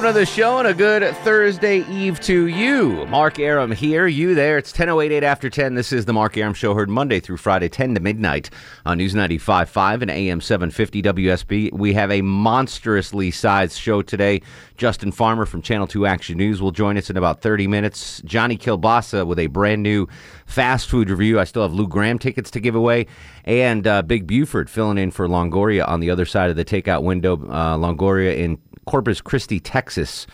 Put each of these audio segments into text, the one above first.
Welcome to the show and a good Thursday Eve to you. Mark Arum here, you there. It's 10.088 after 10. This is the Mark Arum Show, heard Monday through Friday, 10 to midnight on News 95.5 and AM 750 WSB. We have a monstrously sized show today. Justin Farmer from Channel 2 Action News will join us in about 30 minutes. Johnny Kilbasa with a brand new fast food review. I still have Lou Gramm tickets to give away. And uh, Big Buford filling in for Longoria on the other side of the takeout window. Uh, Longoria in Corpus Christi, Texas.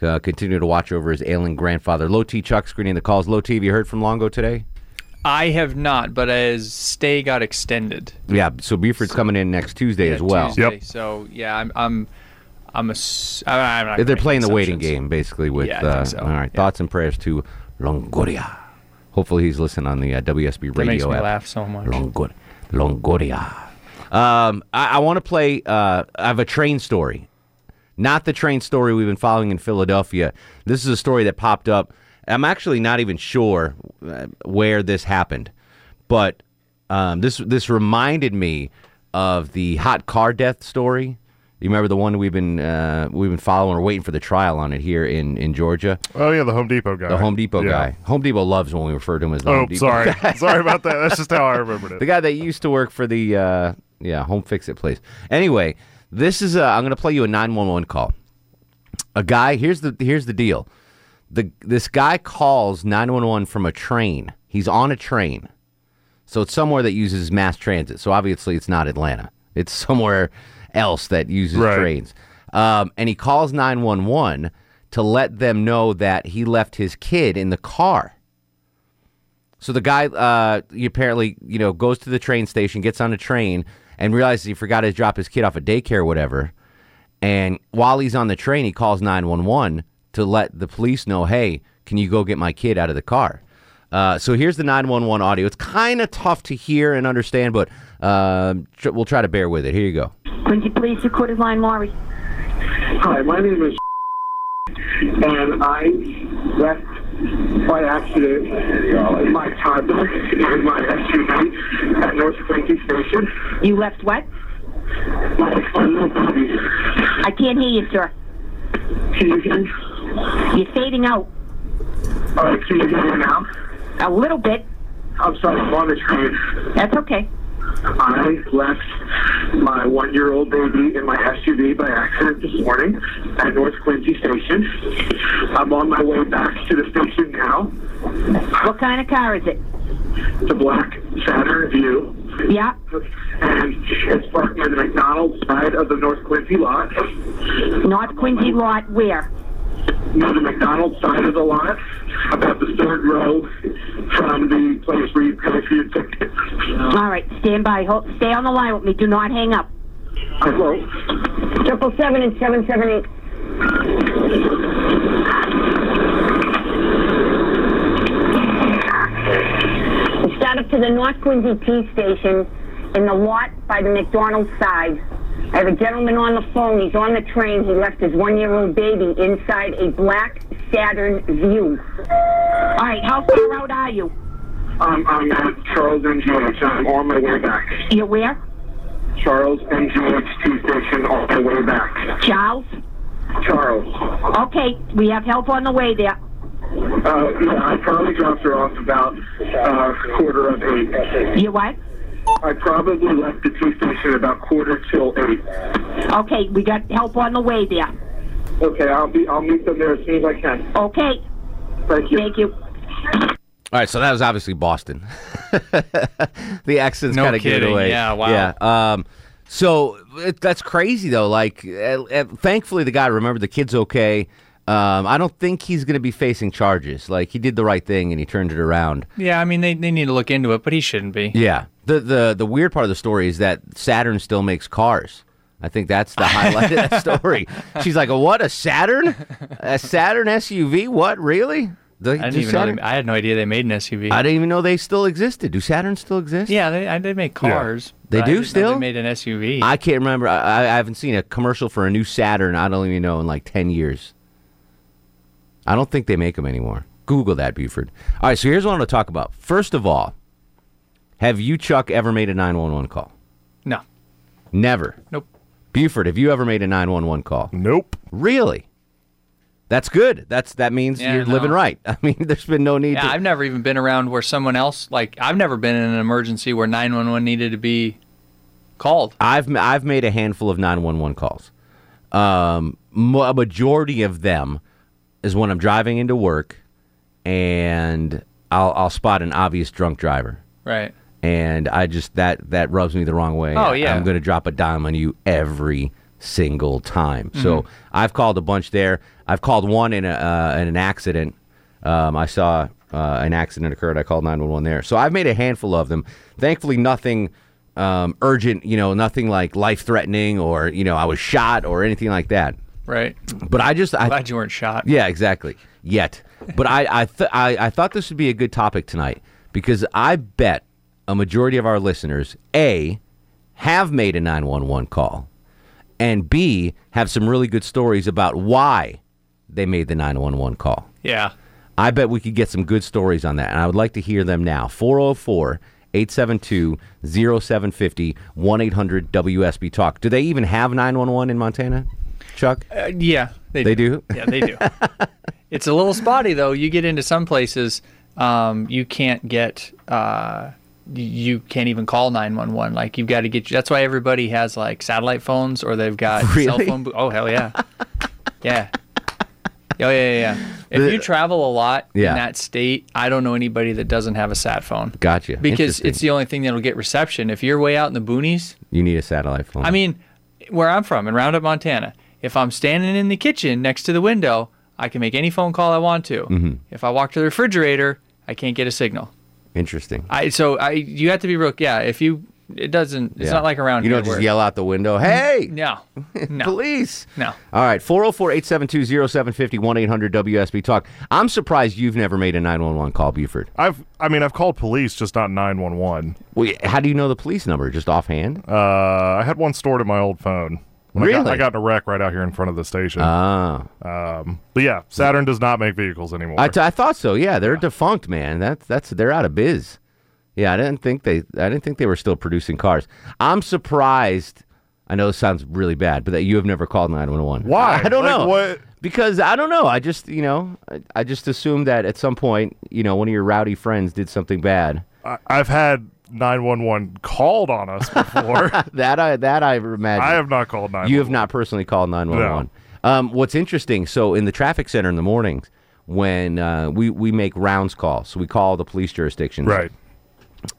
Uh, continue to watch over his ailing grandfather. Low T Chuck screening the calls. Low T, have you heard from Longo today? I have not, but as stay got extended Yeah, so Buford's coming in next Tuesday yeah, as well. Tuesday, So yeah, I'm I'm I'm a s- I- I'm not They're playing make the waiting game basically with. Yeah, I think uh, so. All right, Yeah. thoughts and prayers to Longoria. Hopefully he's listening on the uh, WSB That makes radio me app. laugh so much. Longor- Longoria. Um, I, I want to play. Uh, I have a train story, not the train story we've been following in Philadelphia. This is a story that popped up. I'm actually not even sure uh, where this happened, but um, this this reminded me of the hot car death story. You remember the one we've been uh, we've been following or waiting for the trial on it here in, in Georgia. Oh yeah, the Home Depot guy. The Home Depot Yeah. guy. Home Depot loves when we refer to him as the Oh, Home Depot sorry, guy. sorry about that. That's just how I remembered it. The guy that used to work for the uh, yeah home fix it place. Anyway, this is a, I'm going to play you a 911 call. A guy here's the here's the deal. The this guy calls 911 from a train. He's on a train, so it's somewhere that uses mass transit. So obviously it's not Atlanta. It's somewhere else that uses Right. trains. Um, and he calls 911 to let them know that he left his kid in the car. So the guy, uh, he apparently, you know, goes to the train station, gets on a train, and realizes he forgot to drop his kid off at daycare or whatever. And while he's on the train, he calls 911 to let the police know, hey, can you go get my kid out of the car? Uh, so here's the 911 audio. It's kind of tough to hear and understand, but um, tr- we'll try to bear with it. Here you go. Quincy Police, recorded line, Maury. Hi, my name is and I left by accident my toddler in my SUV at North Quincy Station. You left what? My, my little. I can't hear you, sir. Can you hear me? You're fading out All right, can you hear me now? a little bit. I'm sorry, I'm on the train. That's okay. I left my one-year-old baby in my SUV by accident this morning at North Quincy Station. I'm on my way back to the station now. What kind of car is it? The black Saturn Vue. Yeah. and it's parked near the McDonald's side of the North Quincy lot. North Quincy lot, where? Near the McDonald's side of the lot, about the third row from the place where you pay for your ticket. All right, stand by. Hold, stay on the line with me. Do not hang up. I will. Triple seven and seven seven eight. Start up to the North Quincy T station in the lot by the McDonald's side. I have a gentleman on the phone. He's on the train. He left his one-year-old baby inside a black Saturn Vue. All right, how far out are you? Um, I'm at Charles MGH. I'm on my way back. You where? Charles MGH T station on my way back. Charles? Charles. Okay, we have help on the way there. Uh, yeah, I probably dropped her off about uh, quarter of eight. You what? I probably left the T station about quarter till eight. Okay, we got help on the way there. Okay, I'll be. I'll meet them there as soon as I can. Okay, Thank you. thank you. All right, so that was obviously Boston. the accents No kind of give it away. Yeah, wow. Yeah. Um, so it, that's crazy though. Like, uh, uh, thankfully the guy remembered the kid's okay. Um, I don't think he's going to be facing charges. Like he did the right thing and he turned it around. Yeah, I mean they, they need to look into it, but he shouldn't be. Yeah. The the the weird part of the story is that Saturn still makes cars. I think that's the highlight of that story. She's like, "What? A Saturn? A Saturn SUV? What? Really?" The, I didn't even know they, I had no idea they made an SUV. I didn't even know they still existed. Do Saturns still exist? yeah, they they make cars. They but I do still? They made an SUV. I can't remember. I, I haven't seen a commercial for a new Saturn. I don't even know in like ten years. I don't think they make them anymore. Google that, Buford. All right, so here's what I want to talk about. First of all, have you, Chuck, ever made a 911 call? no, Never. nope. Buford, have you ever made a 911 call? Nope. Really? That's good. That's that means Yeah, you're no. living right. I mean, there's been no need Yeah, to. I've never even been around where someone else like I've never been in an emergency where 911 needed to be called. I've I've made a handful of 911 calls. Um, a majority of them is when I'm driving into work, and I'll I'll spot an obvious drunk driver, Right. And I just that that rubs me the wrong way. Oh, yeah. I'm going to drop a dime on you every single time. So Mm-hmm. I've called a bunch there. I've called one in a uh, in an accident. Um, I saw uh, an accident occurred. I called 911 there. So I've made a handful of them. Thankfully, nothing um, urgent. You know, nothing like life threatening or you know I was shot or anything like that. Right. But I just I, Glad you weren't shot. yeah, exactly. Yet, but I I, th- I I thought this would be a good topic tonight because I bet a majority of our listeners a have made a 911 call and b have some really good stories about why they made the 911 call. Yeah. I bet we could get some good stories on that, and I would like to hear them now. 404 872 0750 1 800 WSB Talk. Do they even have 911 in Montana, Chuck? Uh, yeah. They do? Yeah, they do. it's a little spotty though. You get into some places, um, you can't get. Uh, you can't even call 911 like you've got to get that's why everybody has like satellite phones or they've got cell phone bo- oh hell yeah yeah oh yeah yeah, yeah. if The- you travel a lot Yeah. in that state i don't know anybody that doesn't have a sat phone Gotcha. because it's the only thing that'll get reception if you're way out in the boonies You need a satellite phone. I mean, where I'm from in Roundup, Montana, if I'm standing in the kitchen next to the window, I can make any phone call I want to. Mm-hmm. If I walk to the refrigerator, I can't get a signal. Interesting. I so I you have to be real. Yeah, if you it doesn't. It's Yeah. not like around here. You don't just where- yell out the window, "Hey, No, no, police!" no. All right, 404-872-0750 1 800 WSB Talk. I'm surprised you've never made a 911 call, Buford. I've I mean I've called police, just not 911. Wait, how do you know the police number? Just offhand? Uh, I had one stored in my old phone. When I got, Really? I got in a wreck right out here in front of the station. Ah, um, but yeah, Saturn does not make vehicles anymore. I, t- I thought so. Yeah, they're defunct, man. That's that's they're out of biz. Yeah, I didn't think they I didn't think they were still producing cars. I'm surprised. I know this sounds really bad, but that you have never called 911. Why? I don't Like, know. what- Because I don't know. I just you know I, I just assumed that at some point you know one of your rowdy friends did something bad. I, I've had 911 called on us before. That I that I imagine. I have not called 911. You have not personally called 911. Um, what's interesting, so in the traffic center in the mornings, when uh, we, we make rounds calls, so we call the police jurisdictions. Right.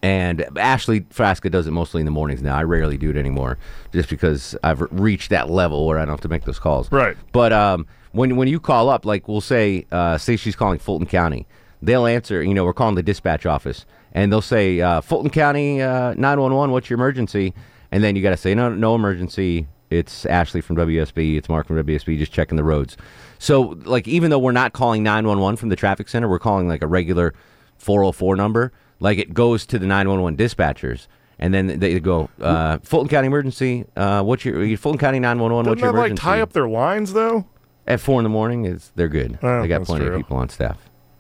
And Ashley Frasca does it mostly in the mornings now. I rarely do it anymore just because I've reached that level where I don't have to make those calls. Right. But um, when, when you call up, like we'll say, uh, say she's calling Fulton County, they'll answer, you know, we're calling the dispatch office, and they'll say, uh, Fulton County uh, 911, what's your emergency? And then you got to say, no, no emergency. It's Ashley from WSB. It's Mark from WSB, just checking the roads. So, like, even though we're not calling 911 from the traffic center, we're calling like a regular 404 number. Like, it goes to the 911 dispatchers. And then they go, uh, Fulton County emergency. Uh, what's your Fulton County 911? Doesn't what's your that like emergency? tie up their lines though? At four in the morning, is they're good. Oh, they got plenty true. of people on staff.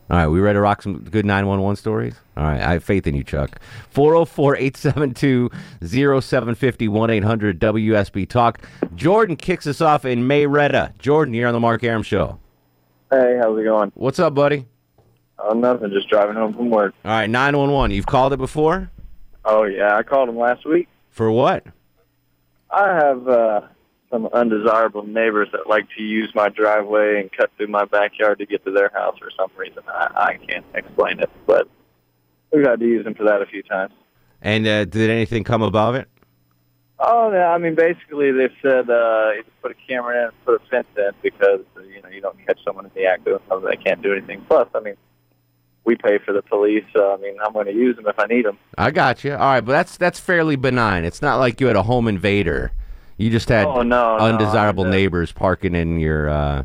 All right, we ready to rock some good 911 stories? All right, I have faith in you, Chuck. 404 872 0750 1 800 WSB Talk. Jordan kicks us off in Marietta. Jordan, you're on the Mark Arum Show. Hey, how's it going? What's up, buddy? Oh, nothing. Just driving home from work. All right, 911. You've called it before? Oh yeah, I called him last week. For what? I have uh, some undesirable neighbors that like to use my driveway and cut through my backyard to get to their house for some reason. I, I can't explain it, but we've had to use them for that a few times. And uh, did anything come above it? Oh, yeah. I mean, basically, they said uh, either put a camera in, put a fence in, because uh, you know you don't catch someone in the act doing something they can't do anything. Plus, I mean, we pay for the police. So, I mean, I'm going to use them if I need them. I got you. All right, but that's that's fairly benign. It's not like you had a home invader. You just had Oh, no, no, undesirable uh, neighbors parking in your. Uh,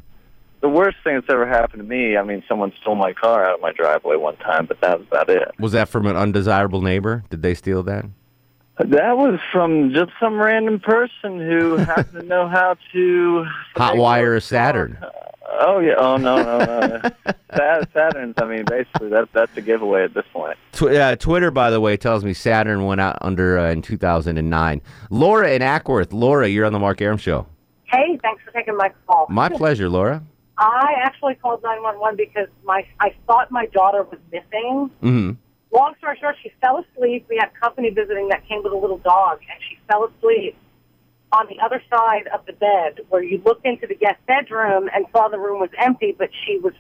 The worst thing that's ever happened to me, I mean, someone stole my car out of my driveway one time, but that was about it. was that from an undesirable neighbor? Did they steal that? That was from just some random person who happened to know how to. Hot wire a Saturn. Oh yeah. Oh no no no. Sat- Saturns. I mean, basically, that's that's a giveaway at this point. Tw- uh, Twitter, by the way, tells me Saturn went out under uh, in 2009. Laura in Acworth. Laura, you're on the Mark Arum Show. Hey, thanks for taking my call. My pleasure, Laura. I actually called 911 because my I thought my daughter was missing. hmm Long story short, she fell asleep. We had company visiting that came with a little dog, and she fell asleep on the other side of the bed where you looked into the guest bedroom and saw the room was empty, but she was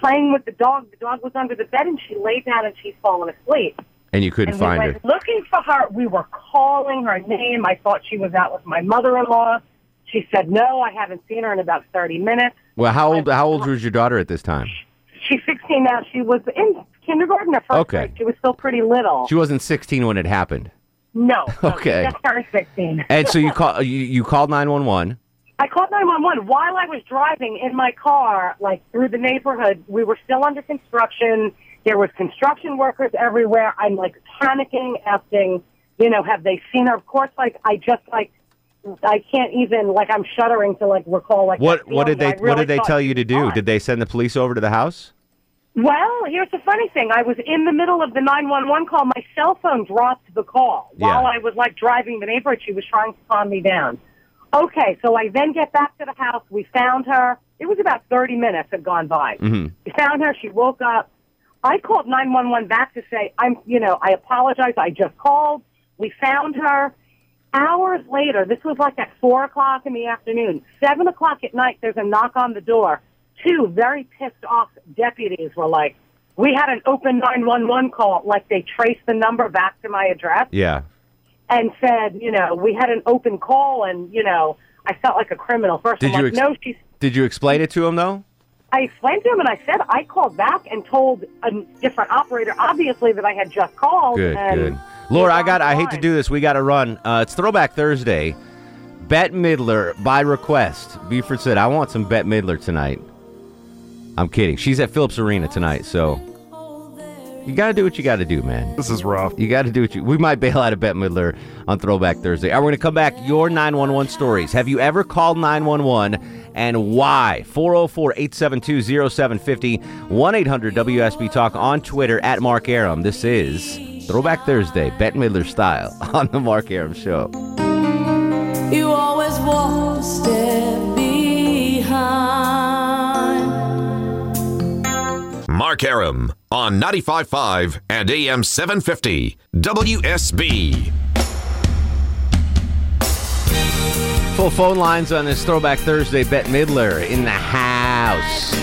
playing with the dog. The dog was under the bed, and she laid down and she's fallen asleep. And you couldn't and find we her. looking for her. We were calling her name. I thought she was out with my mother-in-law. She said, no, I haven't seen her in about 30 minutes. Well, how old how old was your daughter at this time? She's 16 now. She was in kindergarten at first Okay. grade. She was still pretty little. She wasn't 16 when it happened. No. Okay. Turned 16. And so you call you, you called 911. I called 911 while I was driving in my car, like through the neighborhood. We were still under construction. There was construction workers everywhere. I'm like panicking, asking, you know, have they seen her? Of course, like I just like I can't even like I'm shuddering to like recall like What what did they. I what did they tell you to do? gone. Did they send the police over to the house? Well, here's the funny thing. I was in the middle of the 911 call. My cell phone dropped the call while Yeah. I was like driving the neighborhood. She was trying to calm me down. Okay, so I then get back to the house. We found her. It was about 30 minutes had gone by. Mm-hmm. We found her. She woke up. I called 911 back to say, I'm, you know, I apologize. I just called. We found her. Hours later, this was like at 4 o'clock in the afternoon. 7 o'clock at night, there's a knock on the door. Two very pissed off deputies were like, we had an open 911 call. Like they traced the number back to my address Yeah. and said, you know, we had an open call and, you know, I felt like a criminal. First, Did I'm you like, ex- no, she's Did you explain it to him though? I explained to him and I said I called back and told a different operator, obviously, that I had just called. Good, and good. Laura, I got. I hate to do this. We got to run. Uh, it's Throwback Thursday. Bette Midler by request. Buford said, "I want some Bette Midler tonight." I'm kidding. She's at Phillips Arena tonight, so you got to do what you got to do, man. This is rough. You got to do what you. We might bail out of Bette Midler on Throwback Thursday. All right, we're going to come back. Your 911 stories. Have you ever called 911 and why? 404 872 0750 1 800 WSB Talk on Twitter at Mark Arum. This is Throwback Thursday, Bette Midler style on The Mark Arum Show. You always walk a step behind. Mark Arum on 95.5 and AM 750 WSB. Full phone lines on this Throwback Thursday, Bette Midler in the house.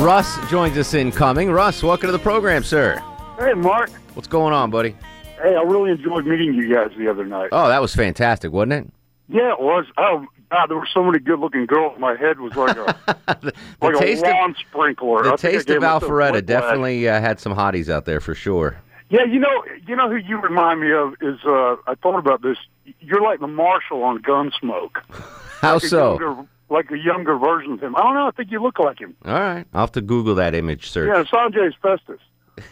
Russ joins us incoming. Russ, welcome to the program, sir. Hey, Mark. What's going on, buddy? Hey, I really enjoyed meeting you guys the other night. Oh, that was fantastic, wasn't it? Yeah, it was. Oh, God, there were so many good-looking girls. My head was like a like taste a of- lawn sprinkler. The I taste of Alpharetta definitely uh, had some hotties out there for sure. Yeah, you know, you know who you remind me of is. uh I thought about this. You're like the Marshall on Gunsmoke. How like so? Younger, like a younger version of him. I don't know. I think you look like him. All right, I'll have to Google that image search. Yeah, Sanjay's Festus.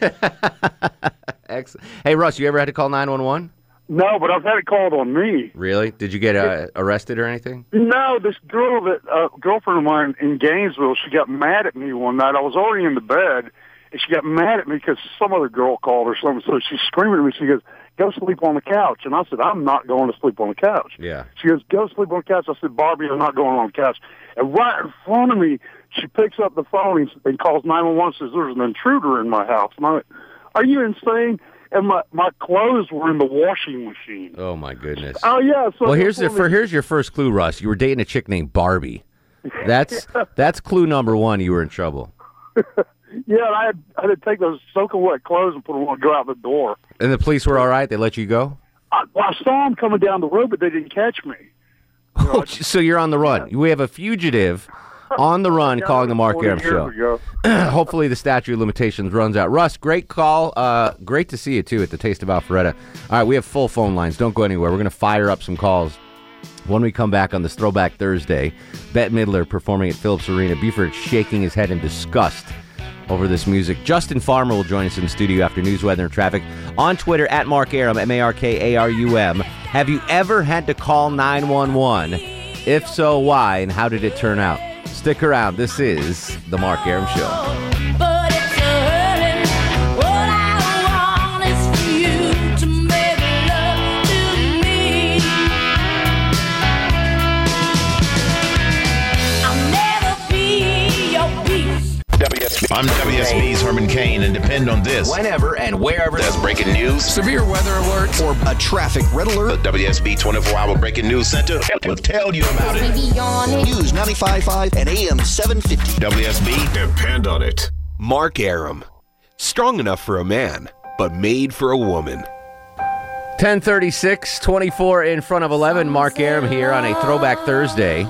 Excellent. Hey, Russ, you ever had to call 911? No, but I've had it called on me. Really? Did you get uh, arrested or anything? No, this girl that uh, girlfriend of mine in Gainesville, she got mad at me one night. I was already in the bed, and she got mad at me because some other girl called or something. So she's screaming at me. She goes, "Go sleep on the couch." And I said, "I'm not going to sleep on the couch." Yeah. She goes, "Go sleep on the couch." I said, "Barbie, I'm not going on the couch." And right in front of me, she picks up the phone and, and calls 911. Says, "There's an intruder in my house." And I went, "Are you insane?" And my my clothes were in the washing machine. Oh my goodness. Oh yeah. So well, here's the for, here's your first clue, Russ. You were dating a chick named Barbie. That's that's clue number one. You were in trouble. Yeah, I had I had to take those soaking wet clothes and put them on, go out the door. And the police were all right. They let you go. I, well, I saw them coming down the road, but they didn't catch me. Oh, so you're on the run. We have a fugitive on the run calling the Mark 40 Arum Show. Hopefully the statute of limitations runs out. Russ, great call. Uh, great to see you too at the Taste of Alpharetta. All right, we have full phone lines. Don't go anywhere. We're going to fire up some calls when we come back on this Throwback Thursday. Bette Midler performing at Phillips Arena. Buford shaking his head in disgust over this music. Justin Farmer will join us in the studio after news, weather, and traffic. On Twitter at Mark Arum, M A R K A R U M. Have you ever had to call 911? If so, why? And how did it turn out? Stick around. This is The Mark Arum Show. I'm WSB's Herman Cain, and depend on this. Whenever and wherever There's breaking news, Severe weather alerts or a traffic red alert. the. WSB 24 Hour Breaking News Center will tell you about it. News 95.5 and AM 750. WSB, Depend on it. Mark Arum. Strong enough for a man, but made for a woman. 1036, 24 in front of 11. Mark Arum here on a Throwback Thursday.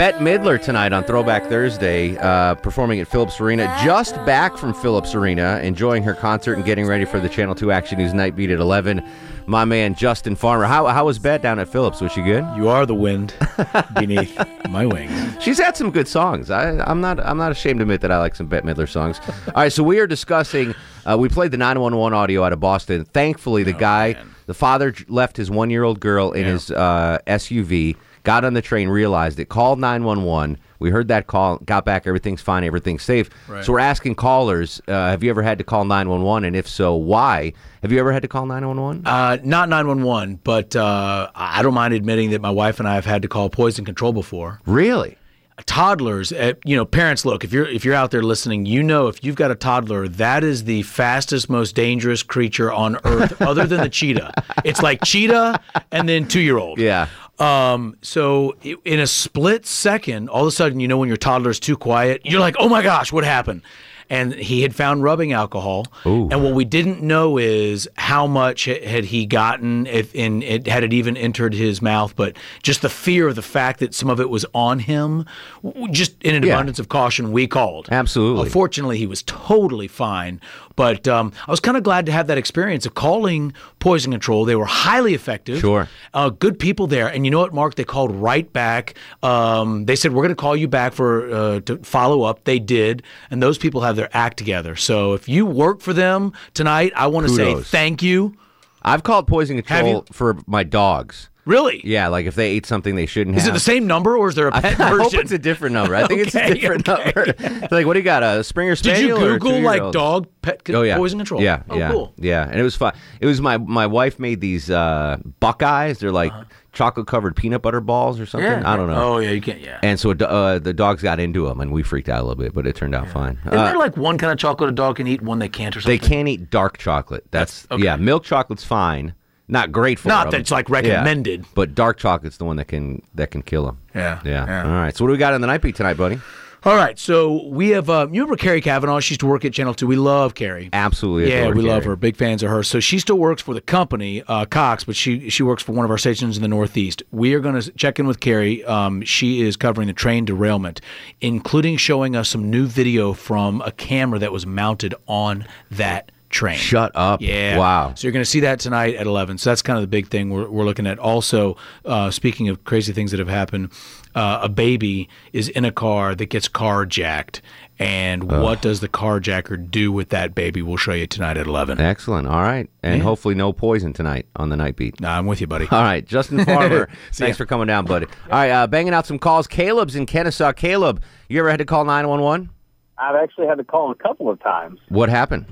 Bette Midler tonight on Throwback Thursday, uh, performing at Phillips Arena. Just back from Phillips Arena, enjoying her concert and getting ready for the Channel 2 Action News Night Beat at 11. My man, Justin Farmer. How, how was Bette down at Phillips? Was she good? You are the wind beneath my wings. She's had some good songs. I, I'm not. I'm not ashamed to admit that I like some Bette Midler songs. All right, so we are discussing. Uh, we played the 911 audio out of Boston. Thankfully, the guy, the father, left his one-year-old girl in his uh, SUV. Got on the train, realized it, called 911. We heard that call, got back. Everything's fine. Everything's safe. Right. So we're asking callers: uh, Have you ever had to call 911? And if so, why? Have you ever had to call 911? Uh, not 911, but uh, I I don't mind admitting that my wife and I have had to call poison control before. Really? Toddlers, uh, you know, parents. Look, if you're if you're out there listening, you know if you've got a toddler, that is the fastest, most dangerous creature on earth, other than the cheetah. It's like cheetah and then two year old. Yeah. Um, so in a split second, all of a sudden, you know, when your toddler's too quiet, you're like, oh my gosh, what happened? And he had found rubbing alcohol. And what we didn't know is how much had he gotten, if in it had it even entered his mouth. But just the fear of the fact that some of it was on him, just in an Yeah. abundance of caution, we called. Absolutely. Uh, fortunately, he was totally fine. But um, I was kind of glad to have that experience of calling poison control. They were highly effective. Sure. Uh, good people there. And you know what, Mark? They called right back. Um, they said, we're going to call you back for uh, to follow up. They did. And those people have their act together. So if you work for them tonight, I want to say thank you. I've called poison control for my dogs. Really? Yeah, like if they ate something they shouldn't Is have. it the same number or is there a I, pet I version? hope it's a different number. I think it's a different okay. number. like, what do you got? A Springer Spaniel? Did you Google like dog pet Oh yeah, poison control? Yeah, oh, yeah, cool. yeah. And it was fun. It was my my wife made these uh, Buckeyes. They're like chocolate covered peanut butter balls or something. Uh-huh. Yeah. I don't know. Oh yeah, you can't. Yeah. And so uh, the dogs got into them, and we freaked out a little bit, but it turned out fine. Isn't Uh, there like one kind of chocolate a dog can eat, one they can't, or something? they can't eat dark chocolate. That's, okay. yeah. Milk chocolate's fine. Not great for Not them. that it's, like, Yeah. recommended. but dark chocolate's the one that can that can kill them. Yeah, Yeah. yeah. All right. So what do we got on the night beat tonight, buddy? All right, so we have. Uh, you remember Carrie Kavanaugh? She used to work at Channel Two. We love Carrie. Absolutely. Yeah, we love her. Big fans of her. So she still works for the company, uh, Cox, but she she works for one of our stations in the Northeast. We are going to check in with Carrie. Um, she is covering the train derailment, including showing us some new video from a camera that was mounted on that train. Shut up. Yeah. Wow. So you're going to see that tonight at 11. So that's kind of the big thing we're, we're looking at. Also, uh, speaking of crazy things that have happened, uh, a baby is in a car that gets carjacked. And what does the carjacker do with that baby? We'll show you tonight at 11. Excellent. All right. And Yeah. hopefully no poison tonight on the night beat. Nah, I'm with you, buddy. All right. Justin Farmer, thanks ya. for coming down, buddy. All right. Uh, banging out some calls. Caleb's in Kennesaw. Caleb, you ever had to call 911? I've actually had to call a couple of times. What happened?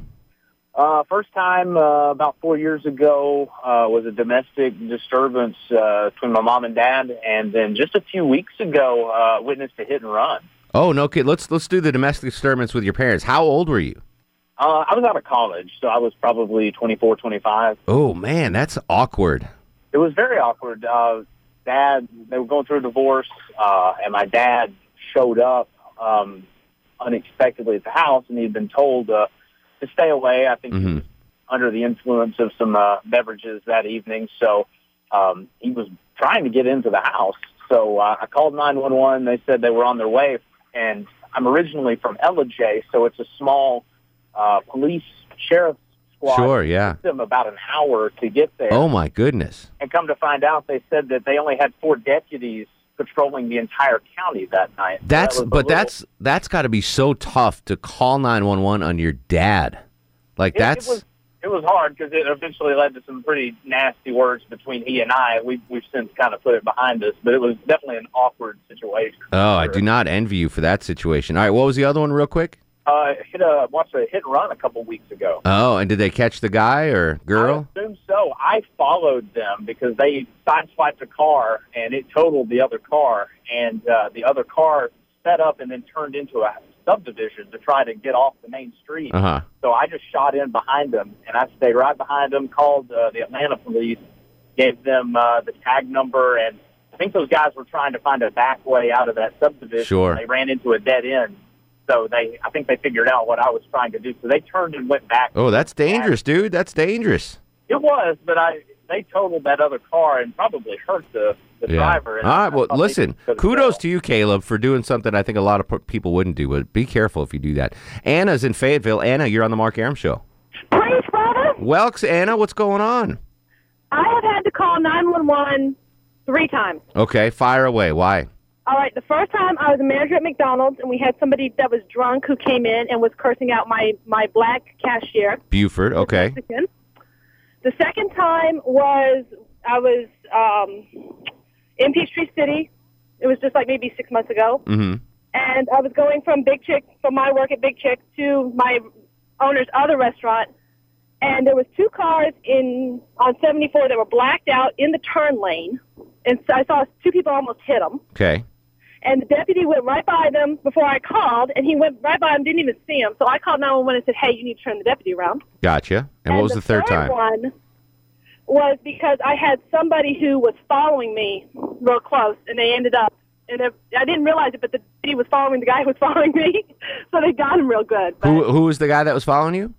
Uh, first time uh, about four years ago uh, was a domestic disturbance uh, between my mom and dad, and then just a few weeks ago, uh, witnessed a hit and run. Oh, no kid. Let's let's do the domestic disturbance with your parents. How old were you? Uh, I was out of college, so I was probably 24, 25. Oh, man, that's awkward. It was very awkward. Uh, dad, they were going through a divorce, uh, and my dad showed up um, unexpectedly at the house, and he had been told uh, to stay away. I think he Mhm. was under the influence of some uh, beverages that evening. So um, he was trying to get into the house. So uh, I called 911. They said they were on their way, and I'm originally from Ellijay, so it's a small uh, police sheriff's squad. Sure, yeah. It took them about an hour to get there. Oh my goodness. And come to find out, they said that they only had four deputies patrolling the entire county that night. So That's that but little- that's that's got to be so tough to call 911 on your dad. Like It- that's It was, it was hard because it eventually led to some pretty nasty words between he and I. We've, we've since kind of put it behind us, but it was definitely an awkward situation. Oh, I do not envy you for that situation. All right, what was the other one real quick? Uh, hit a watched a hit and run a couple weeks ago. Oh, and did they catch the guy or girl? I assume so. I followed them because they sideswiped a car and it totaled the other car, and uh, the other car sped up and then turned into a subdivision to try to get off the main street. Uh-huh. So I just shot in behind them, and I stayed right behind them. Called uh, the Atlanta police, gave them uh, the tag number, and I think those guys were trying to find a back way out of that subdivision. Sure. They ran into a dead end. So they, I think they figured out what I was trying to do. So they turned and went back. Oh, that's dangerous, dude. That's dangerous. It was, but I they totaled that other car and probably hurt the, the Yeah. driver. And All Well, listen. Kudos to you, Caleb, for doing something I think a lot of people wouldn't do. But be careful if you do that. Anna's in Fayetteville. Anna, you're on the Mark Arum show. Praise Father. Welks, Anna, what's going on? I have had to call 911 three times. Okay, fire away. Why? All right, the first time I was a manager at McDonald's and we had somebody that was drunk who came in and was cursing out my, my black cashier. Buford. Okay. Mexican. The second time was I was um, in Peachtree City. It was just like maybe six months ago. Mm-hmm. and I was going from Big Chick from my work at Big Chick to my owner's other restaurant, and there was two cars in on 74 that were blacked out in the turn lane, and so I saw two people almost hit them. Okay. And the deputy went right by them before I called, and he went right by them, didn't even see him. So I called 911 and said, "Hey, you need to turn the deputy around." Gotcha. And, what was the, third time? one was because I had somebody who was following me real close, and they ended up. And I didn't realize it, but the deputy was following the guy who was following me, so they got him real good. Who who was the guy that was following you?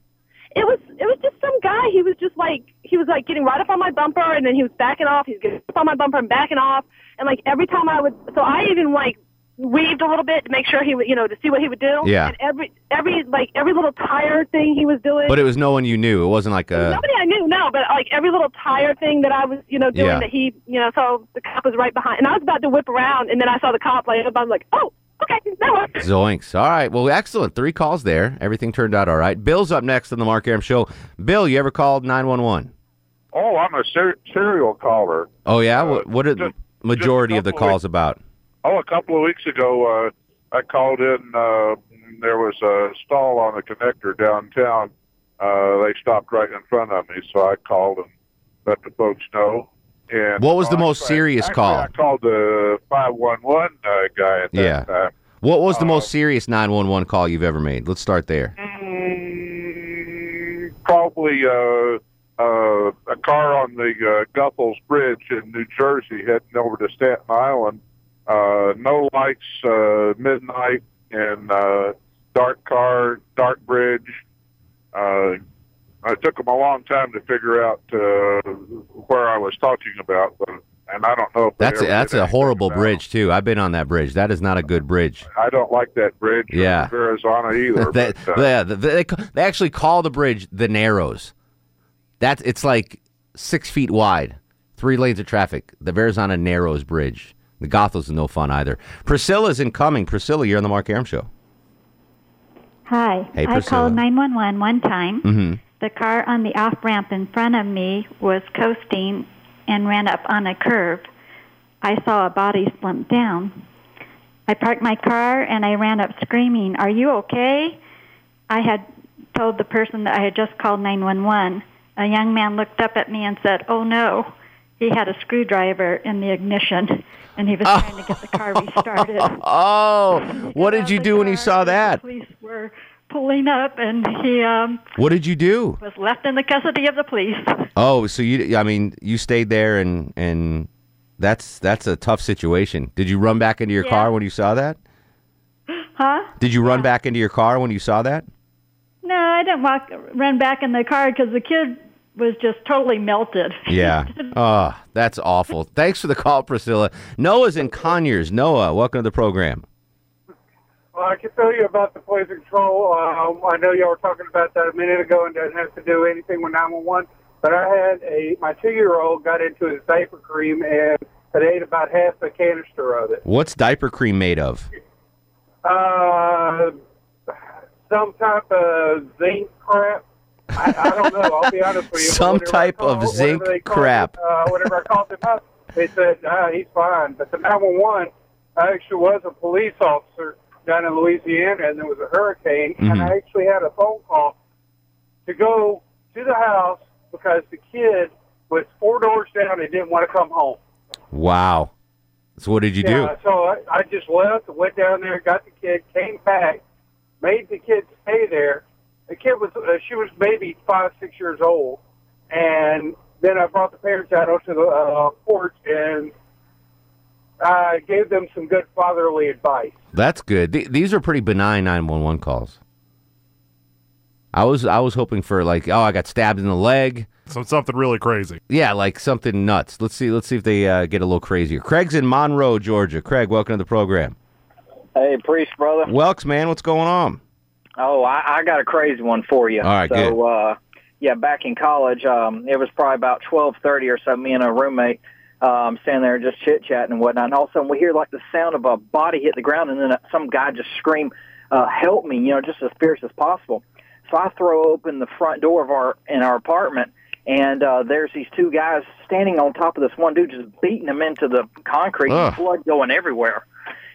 It was it was just some guy. He was just like he was like getting right up on my bumper, and then he was backing off. He was getting up on my bumper and backing off, and like every time I would, so I even like weaved a little bit to make sure he would, you know, to see what he would do. Yeah. And every every like every little tire thing he was doing. But it was no one you knew. It wasn't like a. Nobody I knew, no, but like every little tire thing that I was, you know, doing Yeah. that he, you know, so the cop was right behind, and I was about to whip around, and then I saw the cop like, I'm like, oh, okay, that works. Zoinks. All right. Well, excellent. Three calls there. Everything turned out all right. Bill's up next on the Mark Arum show. Bill, you ever called 911? Oh, I'm a ser- serial caller. Oh, yeah? what what are the majority of the couple calls about? Oh, a couple of weeks ago, uh, I called in. Uh, there was a stall on the connector downtown. Uh, they stopped right in front of me, so I called and let the folks know. And What was the most actually- serious actually, call? I called the 511 uh, guy at that Yeah. time. What was the Uh, most serious 911 call you've ever made? Let's start there. Probably uh, uh, a car on the uh, Goethals Bridge in New Jersey heading over to Staten Island. Uh, no lights, uh, midnight, and uh, dark car, dark bridge. Uh, it took them a long time to figure out uh, where I was talking about, but and I don't know if That's a, that's a horrible bridge too. I've been on that bridge. That is not a good bridge. I don't like that bridge. or Yeah. Arizona either. that, but, uh, yeah, they, they, they actually call the bridge the Narrows. That's it's like six feet wide, three lanes of traffic. The Verrazano Narrows Bridge. The Goethals is no fun either. Priscilla's incoming. Priscilla, you're on the Mark Arum show. Hi. Hey, Priscilla. I called 911 one time. Mm-hmm. The car on the off ramp in front of me was coasting and ran up on a curve. I saw a body slump down. I parked my car and I ran up screaming, Are you okay? I had told the person that I had just called 911. A young man looked up at me and said, Oh no. He had a screwdriver in the ignition and he was trying to get the car restarted. Oh, what did you do when you saw that? Police were pulling up and he um, What did you do? was left in the custody of the police. Oh, so you I mean, you stayed there and and that's that's a tough situation. Did you run back into your Yeah. car when you saw that? Huh? Did you run back into your car when you saw that? No, I didn't walk, run back in the car because the kid was just totally melted. Yeah. Oh, that's awful. Thanks for the call, Priscilla. Noah's in Conyers. Noah, welcome to the program. Well, I can tell you about the poison control. Um, I know y'all were talking about that a minute ago, and doesn't have to do anything with 911. But I had a my two-year-old got into his diaper cream and had ate about half a canister of it. What's diaper cream made of? Uh, some type of zinc crap. I, I don't know. I'll be honest with you. Some type call- of zinc crap. it, uh, whenever I called them up, they said uh, he's fine. But the 911, I actually was a police officer down in Louisiana, and there was a hurricane, and Mhm. I actually had a phone call to go to the house because the kid was four doors down and didn't want to come home. Wow. So what did you yeah, so I, I just left, went down there, got the kid, came back, made the kid stay there. The kid was, uh, she was maybe five, six years old, and then I brought the parents out onto the uh, porch and I gave them some good fatherly advice. That's good. Th- these are pretty benign 911 calls. I was I was hoping for like, oh, I got stabbed in the leg. So something really crazy. Yeah, like something nuts. Let's see. Let's see if they uh, get a little crazier. Craig's in Monroe, Georgia. Craig, welcome to the program. Hey, priest brother. Welks, man, what's going on? Oh, I, I got a crazy one for you. All right, so, good. uh, yeah, back in college, um, it was probably about twelve thirty or so. Me and a roommate um, standing there just chit chatting and whatnot. And all of a sudden, we hear like the sound of a body hit the ground, and then some guy just scream, uh, "Help me!" You know, just as fierce as possible. So I throw open the front door of our in our apartment, and uh, there's these two guys standing on top of this one dude, just beating him into the concrete, Ugh. blood going everywhere.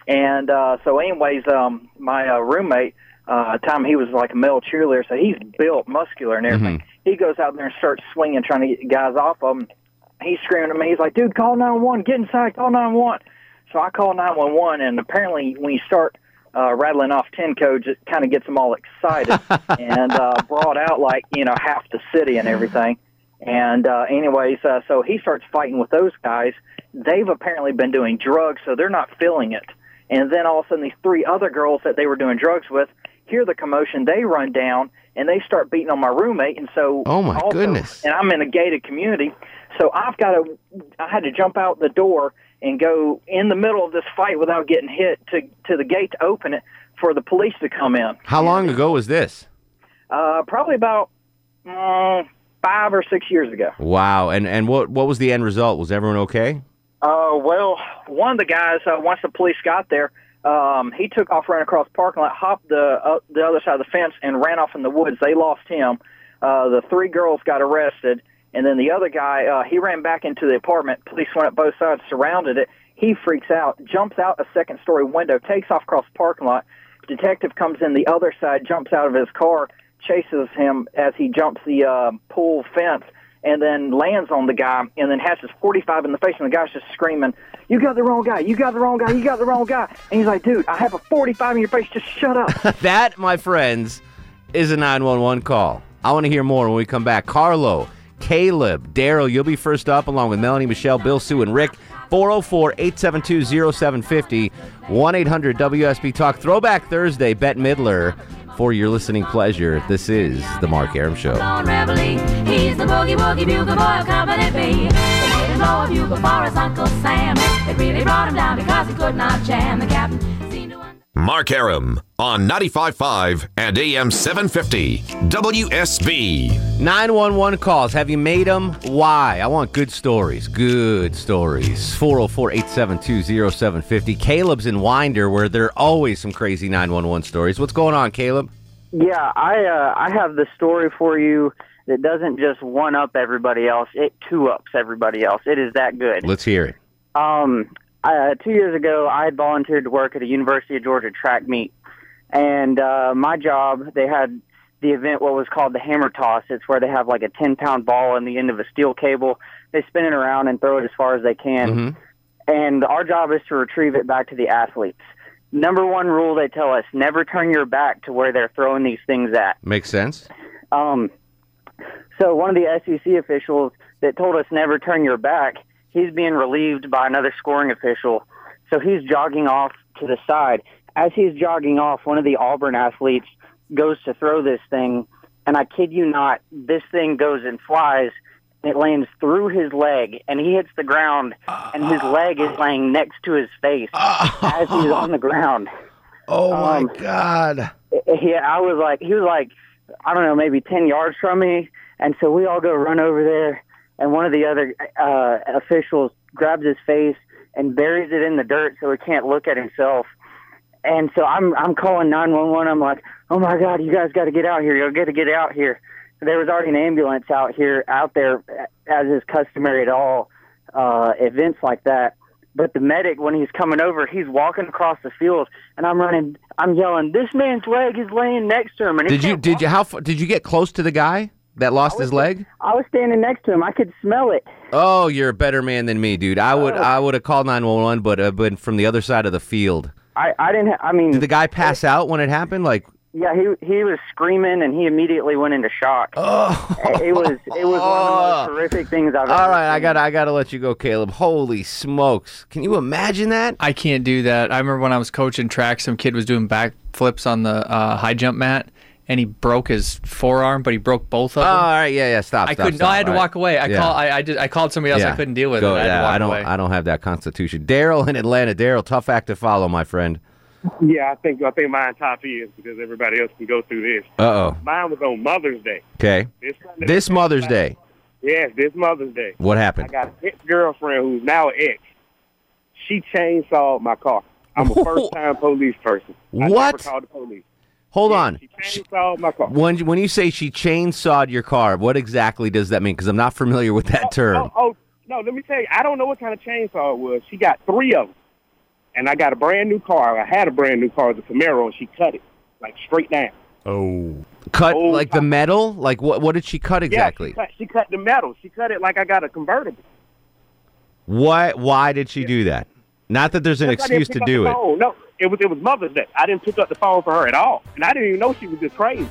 And uh, so, anyways, um, my uh, roommate, uh, Tom, he was like a male cheerleader, so he's built, muscular, and everything. He goes out there and starts swinging, trying to get guys off of him. He's screaming at me. He's like, "Dude, call 911! Get inside! Call 911!" So I call 911, and apparently, when you start uh, rattling off 10 codes, it kind of gets them all excited and uh, brought out like you know half the city and everything. And uh, anyways, uh, so he starts fighting with those guys. They've apparently been doing drugs, so they're not feeling it. And then all of a sudden, these three other girls that they were doing drugs with hear the commotion. They run down and they start beating on my roommate. And so, Oh, my also- goodness. And I'm in a gated community, so I've got to. I had to jump out the door and go in the middle of this fight without getting hit to to the gate to open it for the police to come in. How long ago was this? Uh, probably about uh, five or six years ago. Wow. And and what what was the end result? Was everyone okay? Uh, well, one of the guys, uh, once the police got there, um, he took off, ran across the parking lot, hopped the uh, the other side of the fence, and ran off in the woods. They lost him. Uh, the three girls got arrested, and then the other guy, uh, he ran back into the apartment. Police went up both sides, surrounded it. He freaks out, jumps out a second story window, takes off across the parking lot. Detective comes in the other side, jumps out of his car, chases him as he jumps the uh, pool fence, and then lands on the guy, and then has his 45 in the face, and the guy's just screaming, "You got the wrong guy! You got the wrong guy! You got the wrong guy!" And he's like, "Dude, I have a 45 in your face. Just shut up." that, my friends, is a 911 call. I want to hear more when we come back. Carlo, Caleb, Daryl, you'll be first up along with Melanie, Michelle, Bill, Sue, and Rick. 404 872 0750 1 800 WSB Talk. Throwback Thursday, Bette Midler for your listening pleasure. This is The Mark Arum Show. He's the boogie woogie bugle boy of Company B. They made him blow a bugle for his Uncle Sam. Really brought him down because he could not jam. The captain Mark Arum on 95.5 and AM 750 WSB. 911 calls. Have you made them? Why? I want good stories. Good stories. 404 872 0750. Caleb's in Winder, where there are always some crazy 911 stories. What's going on, Caleb? Yeah, I uh, I have the story for you that doesn't just one up everybody else; it two ups everybody else. It is that good. Let's hear it. Um, uh, two years ago, I had volunteered to work at a University of Georgia track meet, and uh, my job they had the event what was called the hammer toss. It's where they have like a ten pound ball in the end of a steel cable. They spin it around and throw it as far as they can, and our job is to retrieve it back to the athletes. Number one rule they tell us: never turn your back to where they're throwing these things at. Makes sense. Um, so one of the SEC officials that told us never turn your back, he's being relieved by another scoring official. So he's jogging off to the side. As he's jogging off, one of the Auburn athletes goes to throw this thing, and I kid you not, this thing goes and flies. and It lands through his leg, and he hits the ground, and his leg is laying next to his face as he's on the ground. Oh my Um, God! Yeah, I was like, he was like, I don't know, maybe ten yards from me, and so we all go run over there, and one of the other uh, officials grabs his face and buries it in the dirt so he can't look at himself. And so I'm I'm calling nine one one. I'm like, oh my god, you guys got to get out here. You got to get out here. There was already an ambulance out here, out there, as is customary at all uh, events like that. But the medic, when he's coming over, he's walking across the field, and I'm running. I'm yelling, "This man's leg is laying next to him!" And Did you did you how did you get close to the guy that lost his leg? I was standing next to him. I could smell it. Oh, you're a better man than me, dude. I would Oh. I would have called 911, but uh, been from the other side of the field. I, I didn't. Ha- I mean, Did the guy pass out when it happened? Like, yeah, he he was screaming and he immediately went into shock. Oh, it was it was one of the most horrific things I've all ever. right, I got to I got to let you go, Caleb. Holy smokes! Can you imagine that? I can't do that. I remember when I was coaching track, some kid was doing backflips on the uh, high jump mat, and he broke his forearm, but he broke both of Oh, them. all right, yeah, yeah. Stop. I stop, couldn't. Stop. No, I had to All right. walk away. I Yeah. call. I I, just, I called somebody else. I couldn't deal with Go- it. I, had yeah, to walk I don't. away. I don't have that constitution. Daryl in Atlanta. Daryl, tough act to follow, my friend. Yeah, I think I think mine top is because everybody else can go through this. Uh oh. Mine was on Mother's Day. Okay. This Sunday- This Mother's Day. Yes, this Mother's Day. What happened? I got an ex girlfriend who's now an ex. She chainsawed my car. I'm a first time police person. I What? never called the police. Hold on. Chainsawed my car. When when you say she chainsawed your car, what exactly does that mean? Because I'm not familiar with that oh, term. Oh, oh, no, let me tell you, I don't know what kind of chainsaw it was. She got three of them. And I got a brand new car. I had a brand new car, the Camaro, and she cut it, like straight down. Oh. Cut oh, like the metal? Like what? What did she cut exactly? Yeah, she, cut, she cut the metal. She cut it like I got a convertible. Why? Why did she do that? Not that there's an Because I didn't excuse to do it. phone. No, it was it was Mother's Day. I didn't pick up the phone for her at all, and I didn't even know she was just crazy.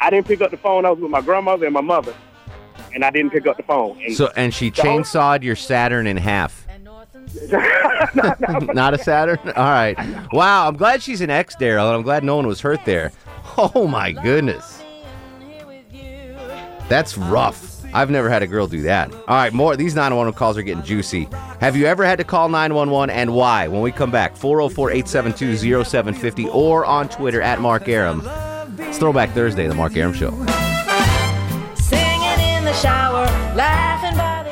I didn't pick up the phone. I was with my grandmother and my mother, and I didn't pick up the phone. And So and she chainsawed your Saturn in half. Not a Saturn. All right. Wow. I'm glad she's an ex, Daryl, and I'm glad no one was hurt there. Oh my goodness. That's rough. I've never had a girl do that. All right, more. These 911 calls are getting juicy. Have you ever had to call 911 and why? When we come back, 404 872 0750 or on Twitter at Mark Arum. It's Throwback Thursday, The Mark Arum Show. Singing in the shower, laughing by the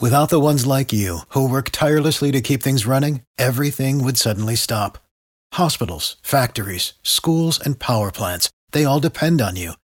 Without the ones like you, who work tirelessly to keep things running, everything would suddenly stop. Hospitals, factories, schools, and power plants, they all depend on you.